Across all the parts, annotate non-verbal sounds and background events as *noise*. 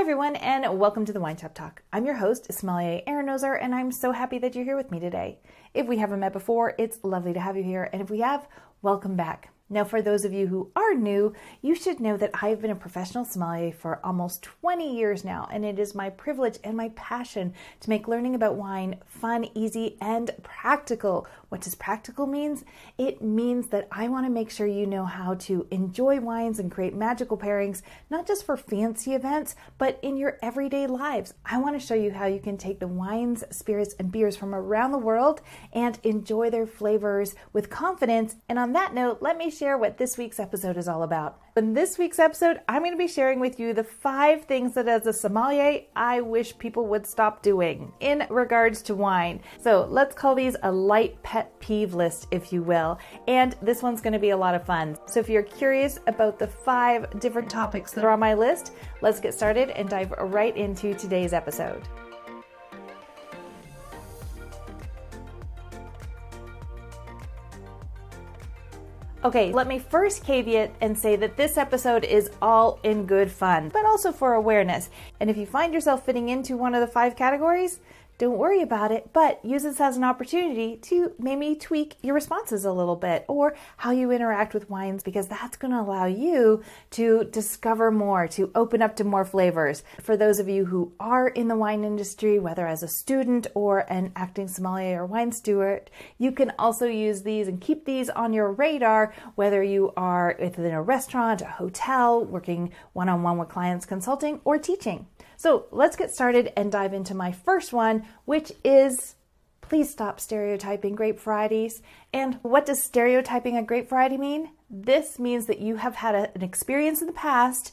Hi, everyone, and welcome to the Wine Shop Talk. I'm your host, Erin Rosar, and I'm so happy that you're here with me today. If we haven't met before, it's lovely to have you here, and if we have, welcome back. Now, for those of you who are new, you should know that I've been a professional sommelier for almost 20 years now, and it is my privilege and my passion to make learning about wine fun, easy, and practical. What does practical means? It means that I want to make sure you know how to enjoy wines and create magical pairings, not just for fancy events, but in your everyday lives. I want to show you how you can take the wines, spirits, and beers from around the world and enjoy their flavors with confidence. And on that note, let me share what this week's episode is all about. In this week's episode, I'm going to be sharing with you the five things that as a sommelier, I wish people would stop doing in regards to wine. So let's call these a light pet peeve list, if you will. And this one's going to be a lot of fun. So if you're curious about the five different topics that are on my list, let's get started and dive right into today's episode. Okay, let me first caveat and say that this episode is all in good fun, but also for awareness. And if you find yourself fitting into one of the five categories, don't worry about it, but use this as an opportunity to maybe tweak your responses a little bit or how you interact with wines because that's going to allow you to discover more, to open up to more flavors. For those of you who are in the wine industry, whether as a student or an acting sommelier or wine steward, you can also use these and keep these on your radar, whether you are within a restaurant, a hotel, working one on one with clients, consulting, or teaching. So let's get started and dive into my first one, which is please stop stereotyping grape varieties. And what does stereotyping a grape variety mean? This means that you have had a, an experience in the past,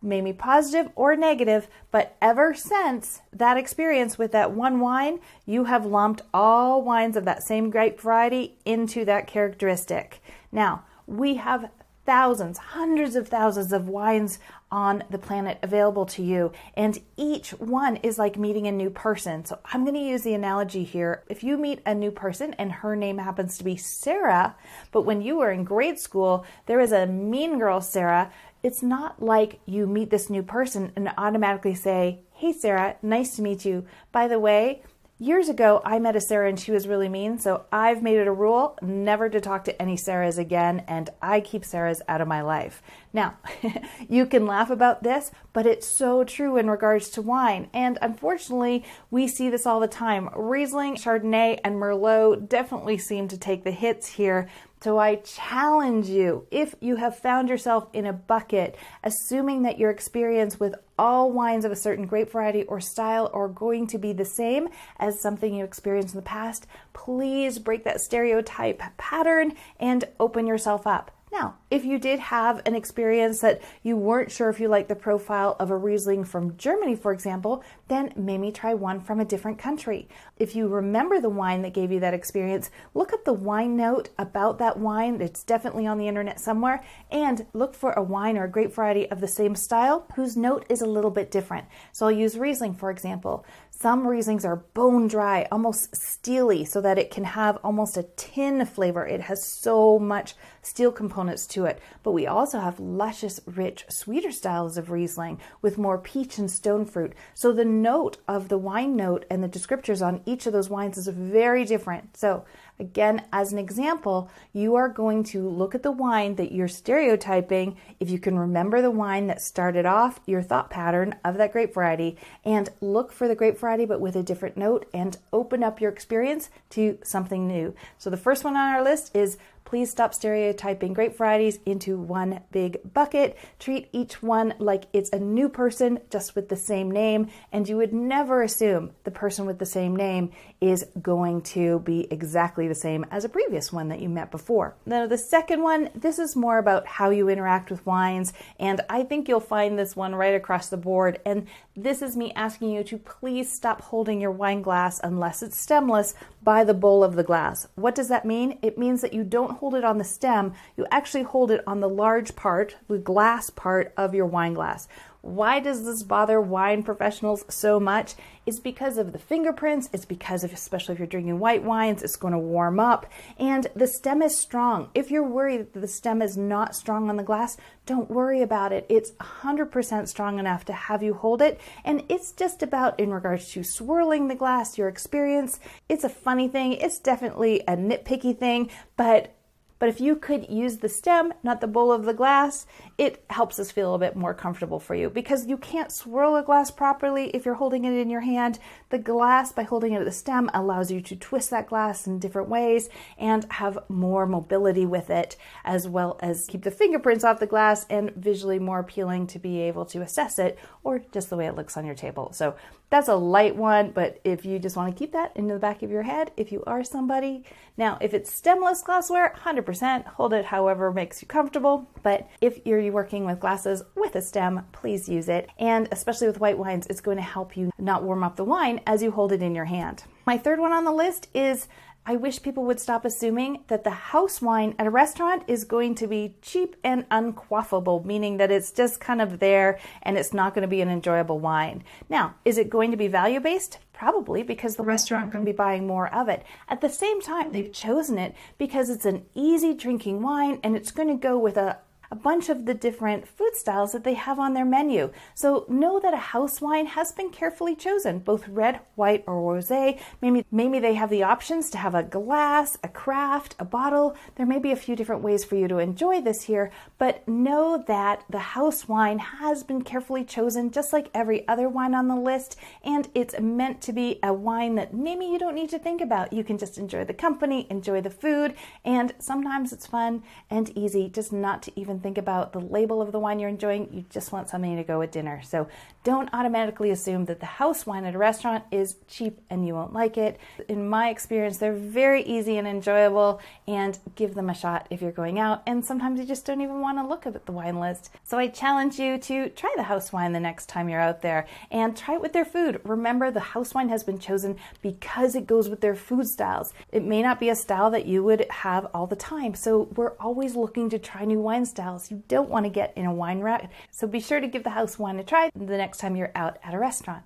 maybe positive or negative, but ever since that experience with that one wine, you have lumped all wines of that same grape variety into that characteristic. Now, we have thousands, hundreds of thousands of wines on the planet available to you, and each one is like meeting a new person. So I'm going to use the analogy here. If you meet a new person and her name happens to be Sarah, but when you were in grade school, there is a mean girl Sarah, it's not like you meet this new person and automatically say, Hey, Sarah, nice to meet you. By the way, Years ago, I met a Sarah and she was really mean, so I've made it a rule never to talk to any Sarahs again, and I keep Sarahs out of my life. Now, *laughs* you can laugh about this, but it's so true in regards to wine, and unfortunately, we see this all the time. Riesling, Chardonnay, and Merlot definitely seem to take the hits here so I challenge you if you have found yourself in a bucket, assuming that your experience with all wines of a certain grape variety or style are going to be the same as something you experienced in the past, please break that stereotype pattern and open yourself up. Now, if you did have an experience that you weren't sure if you liked the profile of a Riesling from Germany, for example, then maybe try one from a different country. If you remember the wine that gave you that experience, look up the wine note about that wine. It's definitely on the internet somewhere. And look for a wine or a grape variety of the same style whose note is a little bit different. So I'll use Riesling, for example. Some Rieslings are bone dry, almost steely, so that it can have almost a tin flavor. It has so much steel components to it. But we also have luscious, rich, sweeter styles of Riesling with more peach and stone fruit. So the note of the wine note and the descriptors on each of those wines is very different. So Again, as an example, you are going to look at the wine that you're stereotyping. If you can remember the wine that started off your thought pattern of that grape variety, and look for the grape variety but with a different note and open up your experience to something new. So, the first one on our list is Please stop stereotyping grape varieties into one big bucket. Treat each one like it's a new person just with the same name, and you would never assume the person with the same name is going to be exactly the same as a previous one that you met before. Now, the second one, this is more about how you interact with wines, and I think you'll find this one right across the board. And this is me asking you to please stop holding your wine glass unless it's stemless by the bowl of the glass. What does that mean? It means that you don't hold it on the stem, you actually hold it on the large part, the glass part of your wine glass. Why does this bother wine professionals so much? It's because of the fingerprints, it's because of, especially if you're drinking white wines, it's going to warm up, and the stem is strong. If you're worried that the stem is not strong on the glass, don't worry about it. It's 100% strong enough to have you hold it, and it's just about in regards to swirling the glass, your experience. It's a funny thing, it's definitely a nitpicky thing, but but if you could use the stem, not the bowl of the glass, it helps us feel a bit more comfortable for you because you can't swirl a glass properly if you're holding it in your hand. The glass, by holding it at the stem, allows you to twist that glass in different ways and have more mobility with it, as well as keep the fingerprints off the glass and visually more appealing to be able to assess it or just the way it looks on your table. So that's a light one, but if you just want to keep that in the back of your head, if you are somebody. Now, if it's stemless glassware, 100% hold it however makes you comfortable. But if you're working with glasses with a stem, please use it. And especially with white wines, it's going to help you not warm up the wine as you hold it in your hand. My third one on the list is I wish people would stop assuming that the house wine at a restaurant is going to be cheap and unquaffable, meaning that it's just kind of there and it's not going to be an enjoyable wine. Now, is it going to be value based? Probably because the restaurant can be buying more of it. At the same time, they've chosen it because it's an easy drinking wine and it's going to go with a a bunch of the different food styles that they have on their menu. So know that a house wine has been carefully chosen, both red, white, or rosé. Maybe maybe they have the options to have a glass, a carafe, a bottle. There may be a few different ways for you to enjoy this here, but know that the house wine has been carefully chosen just like every other wine on the list, and it's meant to be a wine that maybe you don't need to think about. You can just enjoy the company, enjoy the food, and sometimes it's fun and easy just not to even think about the label of the wine you're enjoying. You just want something to go with dinner. So don't automatically assume that the house wine at a restaurant is cheap and you won't like it. In my experience, they're very easy and enjoyable, and give them a shot if you're going out. And sometimes you just don't even want to look at the wine list. So I challenge you to try the house wine the next time you're out there and try it with their food. Remember, the house wine has been chosen because it goes with their food styles. It may not be a style that you would have all the time. So we're always looking to try new wine styles else you don't want to get in a wine rack. So be sure to give the house wine a try the next time you're out at a restaurant.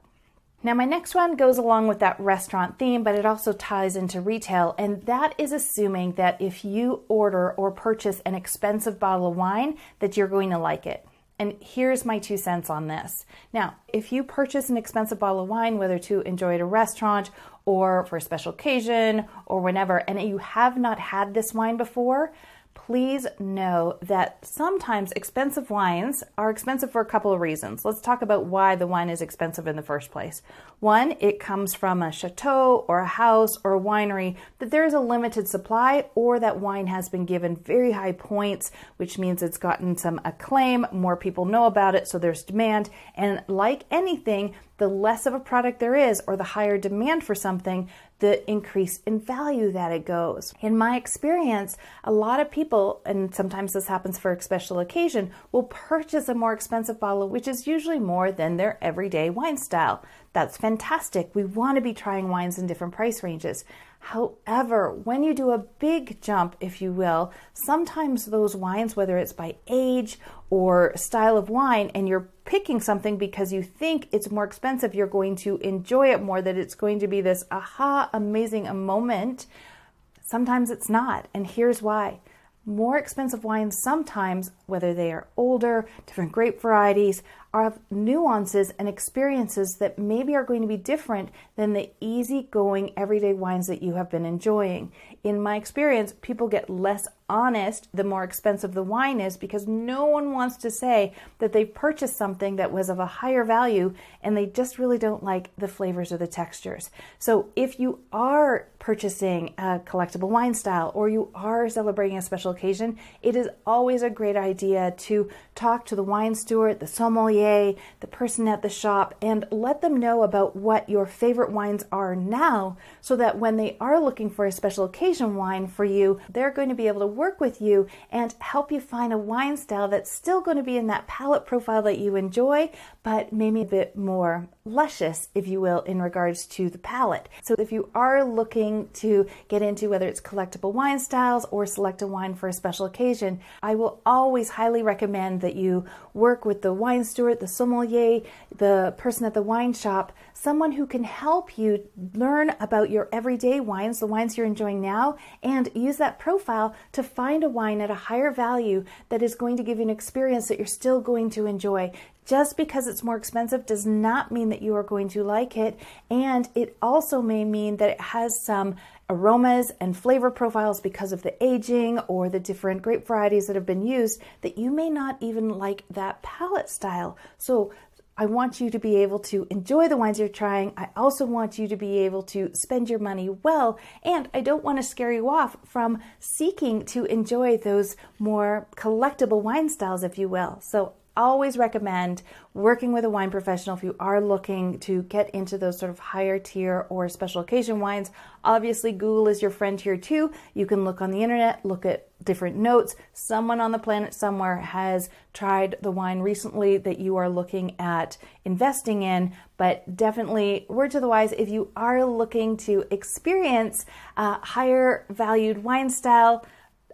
Now, my next one goes along with that restaurant theme, but it also ties into retail, and that is assuming that if you order or purchase an expensive bottle of wine, that you're going to like it. And here's my two cents on this. Now, if you purchase an expensive bottle of wine, whether to enjoy at a restaurant or for a special occasion or whenever, and you have not had this wine before, please know that sometimes expensive wines are expensive for a couple of reasons. Let's talk about why the wine is expensive in the first place. One, it comes from a chateau or a house or a winery that there is a limited supply or that wine has been given very high points, which means it's gotten some acclaim, more people know about it, so there's demand. And like anything, the less of a product there is or the higher demand for something, the increase in value that it goes. In my experience, a lot of people, and sometimes this happens for a special occasion, will purchase a more expensive bottle, which is usually more than their everyday wine style. That's fantastic. We want to be trying wines in different price ranges. However, when you do a big jump, if you will, sometimes those wines, whether it's by age or style of wine, and you're picking something because you think it's more expensive, you're going to enjoy it more, that it's going to be this aha, amazing moment. Sometimes it's not. And here's why more expensive wines sometimes, whether they are older, different grape varieties, have nuances and experiences that maybe are going to be different than the easygoing everyday wines that you have been enjoying. In my experience, people get less honest the more expensive the wine is because no one wants to say that they purchased something that was of a higher value and they just really don't like the flavors or the textures. So if you are purchasing a collectible wine style or you are celebrating a special occasion, it is always a great idea to talk to the wine steward, the sommelier, the person at the shop, and let them know about what your favorite wines are now so that when they are looking for a special occasion wine for you, they're going to be able to work with you and help you find a wine style that's still going to be in that palate profile that you enjoy, but maybe a bit more luscious, if you will, in regards to the palate. So if you are looking to get into whether it's collectible wine styles or select a wine for a special occasion, I will always highly recommend that you work with the wine steward, the sommelier, the person at the wine shop, someone who can help you learn about your everyday wines, the wines you're enjoying now, and use that profile to find a wine at a higher value that is going to give you an experience that you're still going to enjoy. Just because it's more expensive does not mean that you are going to like it. And it also may mean that it has some aromas and flavor profiles because of the aging or the different grape varieties that have been used that you may not even like that palate style. So I want you to be able to enjoy the wines you're trying. I also want you to be able to spend your money well. And I don't want to scare you off from seeking to enjoy those more collectible wine styles, if you will. So always recommend working with a wine professional if you are looking to get into those sort of higher tier or special occasion wines. Obviously, Google is your friend here too. You can look on the internet, look at different notes. Someone on the planet somewhere has tried the wine recently that you are looking at investing in, but definitely, word to the wise, if you are looking to experience a higher valued wine style,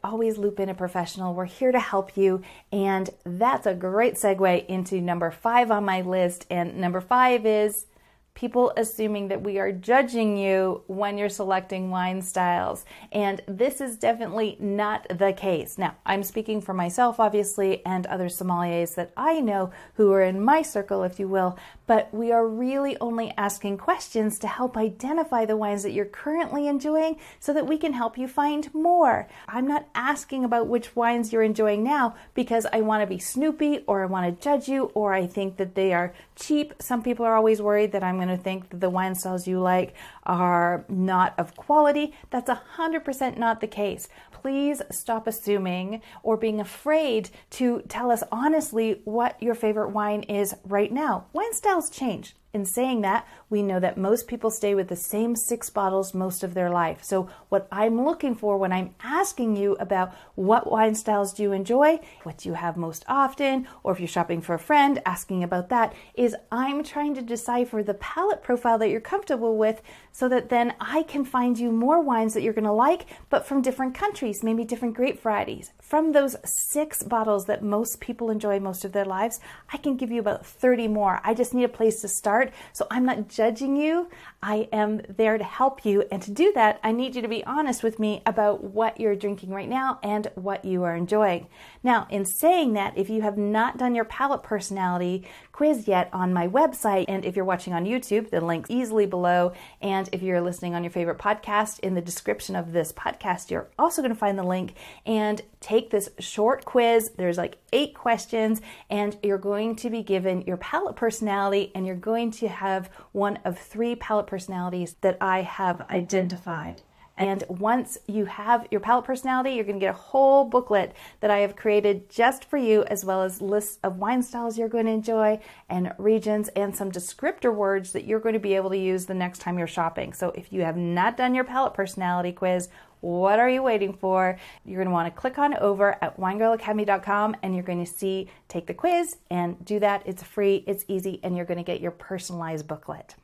always loop in a professional. We're here to help you. And that's a great segue into number five on my list. And number five is people assuming that we are judging you when you're selecting wine styles. And this is definitely not the case. Now, I'm speaking for myself, obviously, and other sommeliers that I know who are in my circle, if you will, but we are really only asking questions to help identify the wines that you're currently enjoying so that we can help you find more. I'm not asking about which wines you're enjoying now because I want to be snoopy or I want to judge you or I think that they are cheap. Some people are always worried that I'm going to think that the wine styles you like are not of quality. That's 100% not the case. Please stop assuming or being afraid to tell us honestly what your favorite wine is right now. Wine styles change. In saying that, we know that most people stay with the same six bottles most of their life. So, what I'm looking for when I'm asking you about what wine styles do you enjoy, what do you have most often, or if you're shopping for a friend, asking about that, is I'm trying to decipher the palate profile that you're comfortable with so that then I can find you more wines that you're going to like, but from different countries, maybe different grape varieties. From those six bottles that most people enjoy most of their lives, I can give you about 30 more. I just need a place to start. So I'm not judging you. I am there to help you. And to do that, I need you to be honest with me about what you're drinking right now and what you are enjoying. Now, in saying that, if you have not done your palate personality quiz yet on my website, and if you're watching on YouTube, the link's easily below. And if you're listening on your favorite podcast, in the description of this podcast, you're also going to find the link and take this short quiz. There's like eight questions, and you're going to be given your palate personality, and you're going to have one of three palate personalities that I have identified. And once you have your palate personality, you're going to get a whole booklet that I have created just for you, as well as lists of wine styles you're going to enjoy and regions and some descriptor words that you're going to be able to use the next time you're shopping. So if you have not done your palate personality quiz, what are you waiting for? You're going to want to click on over at winegirlacademy.com and you're going to see take the quiz and do that. It's free, it's easy, and you're going to get your personalized booklet.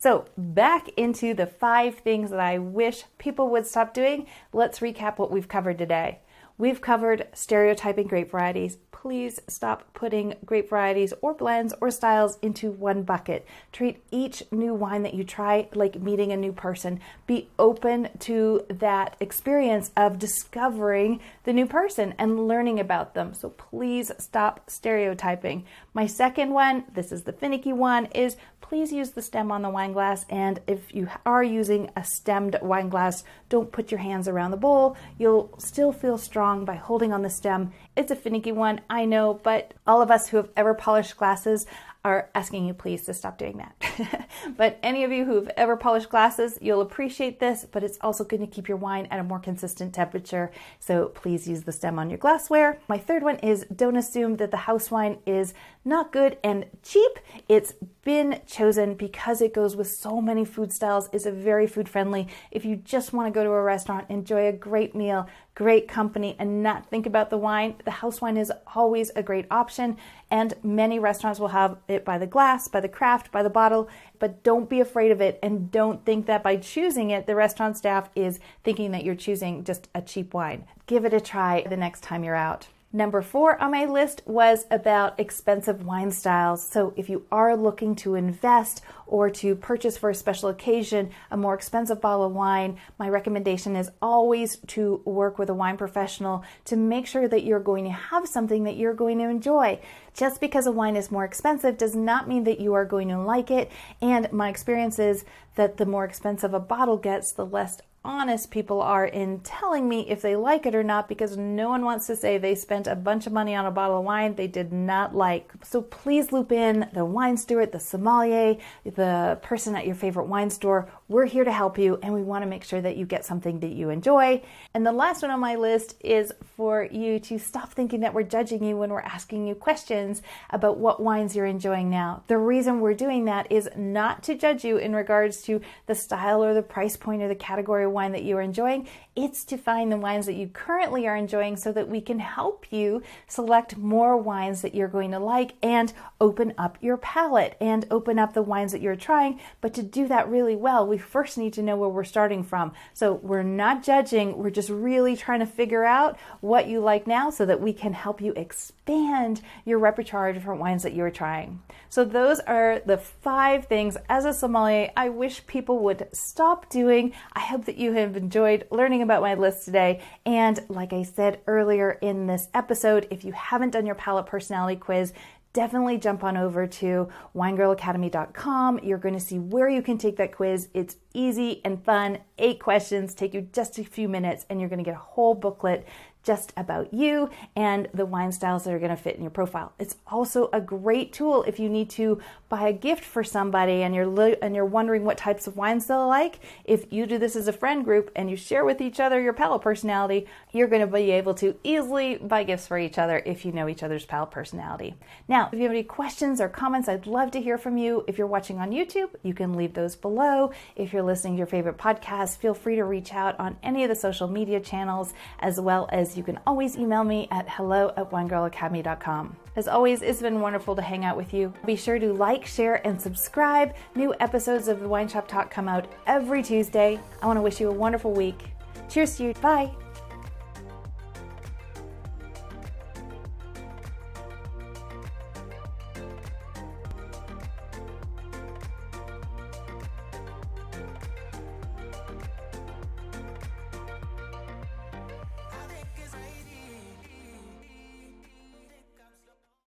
So, back into the five things that I wish people would stop doing. Let's recap what we've covered today. We've covered stereotyping grape varieties. Please stop putting grape varieties or blends or styles into one bucket. Treat each new wine that you try like meeting a new person. Be open to that experience of discovering the new person and learning about them. So please stop stereotyping. My second one, this is the finicky one, is please use the stem on the wine glass. And if you are using a stemmed wine glass, don't put your hands around the bowl. You'll still feel strong by holding on the stem. It's a finicky one, I know, but all of us who have ever polished glasses are asking you please to stop doing that. *laughs* but any of you who've ever polished glasses, you'll appreciate this, but it's also going to keep your wine at a more consistent temperature. So please use the stem on your glassware. My third one is don't assume that the house wine is not good and cheap. It's been chosen because it goes with so many food styles, is a very food friendly. If you just want to go to a restaurant, enjoy a great meal, great company, and not think about the wine, the house wine is always a great option. And many restaurants will have it by the glass, by the carafe, by the bottle, but don't be afraid of it and don't think that by choosing it, the restaurant staff is thinking that you're choosing just a cheap wine. Give it a try the next time you're out. Number four on my list was about expensive wine styles. So, if you are looking to invest or to purchase for a special occasion a more expensive bottle of wine, my recommendation is always to work with a wine professional to make sure that you're going to have something that you're going to enjoy. Just because a wine is more expensive does not mean that you are going to like it. And my experience is that the more expensive a bottle gets, the less honest people are in telling me if they like it or not because no one wants to say they spent a bunch of money on a bottle of wine they did not like. So please loop in the wine steward, the sommelier, the person at your favorite wine store. We're here to help you and we want to make sure that you get something that you enjoy. And the last one on my list is for you to stop thinking that we're judging you when we're asking you questions about what wines you're enjoying now. The reason we're doing that is not to judge you in regards to the style or the price point or the category wine that you are enjoying. It's to find the wines that you currently are enjoying so that we can help you select more wines that you're going to like and open up your palate and open up the wines that you're trying. But to do that really well, we first need to know where we're starting from. So we're not judging, we're just really trying to figure out what you like now so that we can help you expand your repertoire of different wines that you're trying. So those are the five things as a sommelier I wish people would stop doing. I hope that you have enjoyed learning about my list today. And like I said earlier in this episode, if you haven't done your palate personality quiz, definitely jump on over to winegirlacademy.com. You're going to see where you can take that quiz. It's easy and fun. Eight questions take you just a few minutes, and you're going to get a whole booklet just about you and the wine styles that are going to fit in your profile. It's also a great tool if you need to buy a gift for somebody and you're li- and you're wondering what types of wines they'll like. If you do this as a friend group and you share with each other your palate personality, you're going to be able to easily buy gifts for each other if you know each other's palate personality. Now, if you have any questions or comments, I'd love to hear from you. If you're watching on YouTube, you can leave those below. If you're listening to your favorite podcast, feel free to reach out on any of the social media channels as well as you can always email me at hello at winegirlacademy.com. As always, it's been wonderful to hang out with you. Be sure to like, share, and subscribe. New episodes of the Wine Shop Talk come out every Tuesday. I want to wish you a wonderful week. Cheers to you. Bye.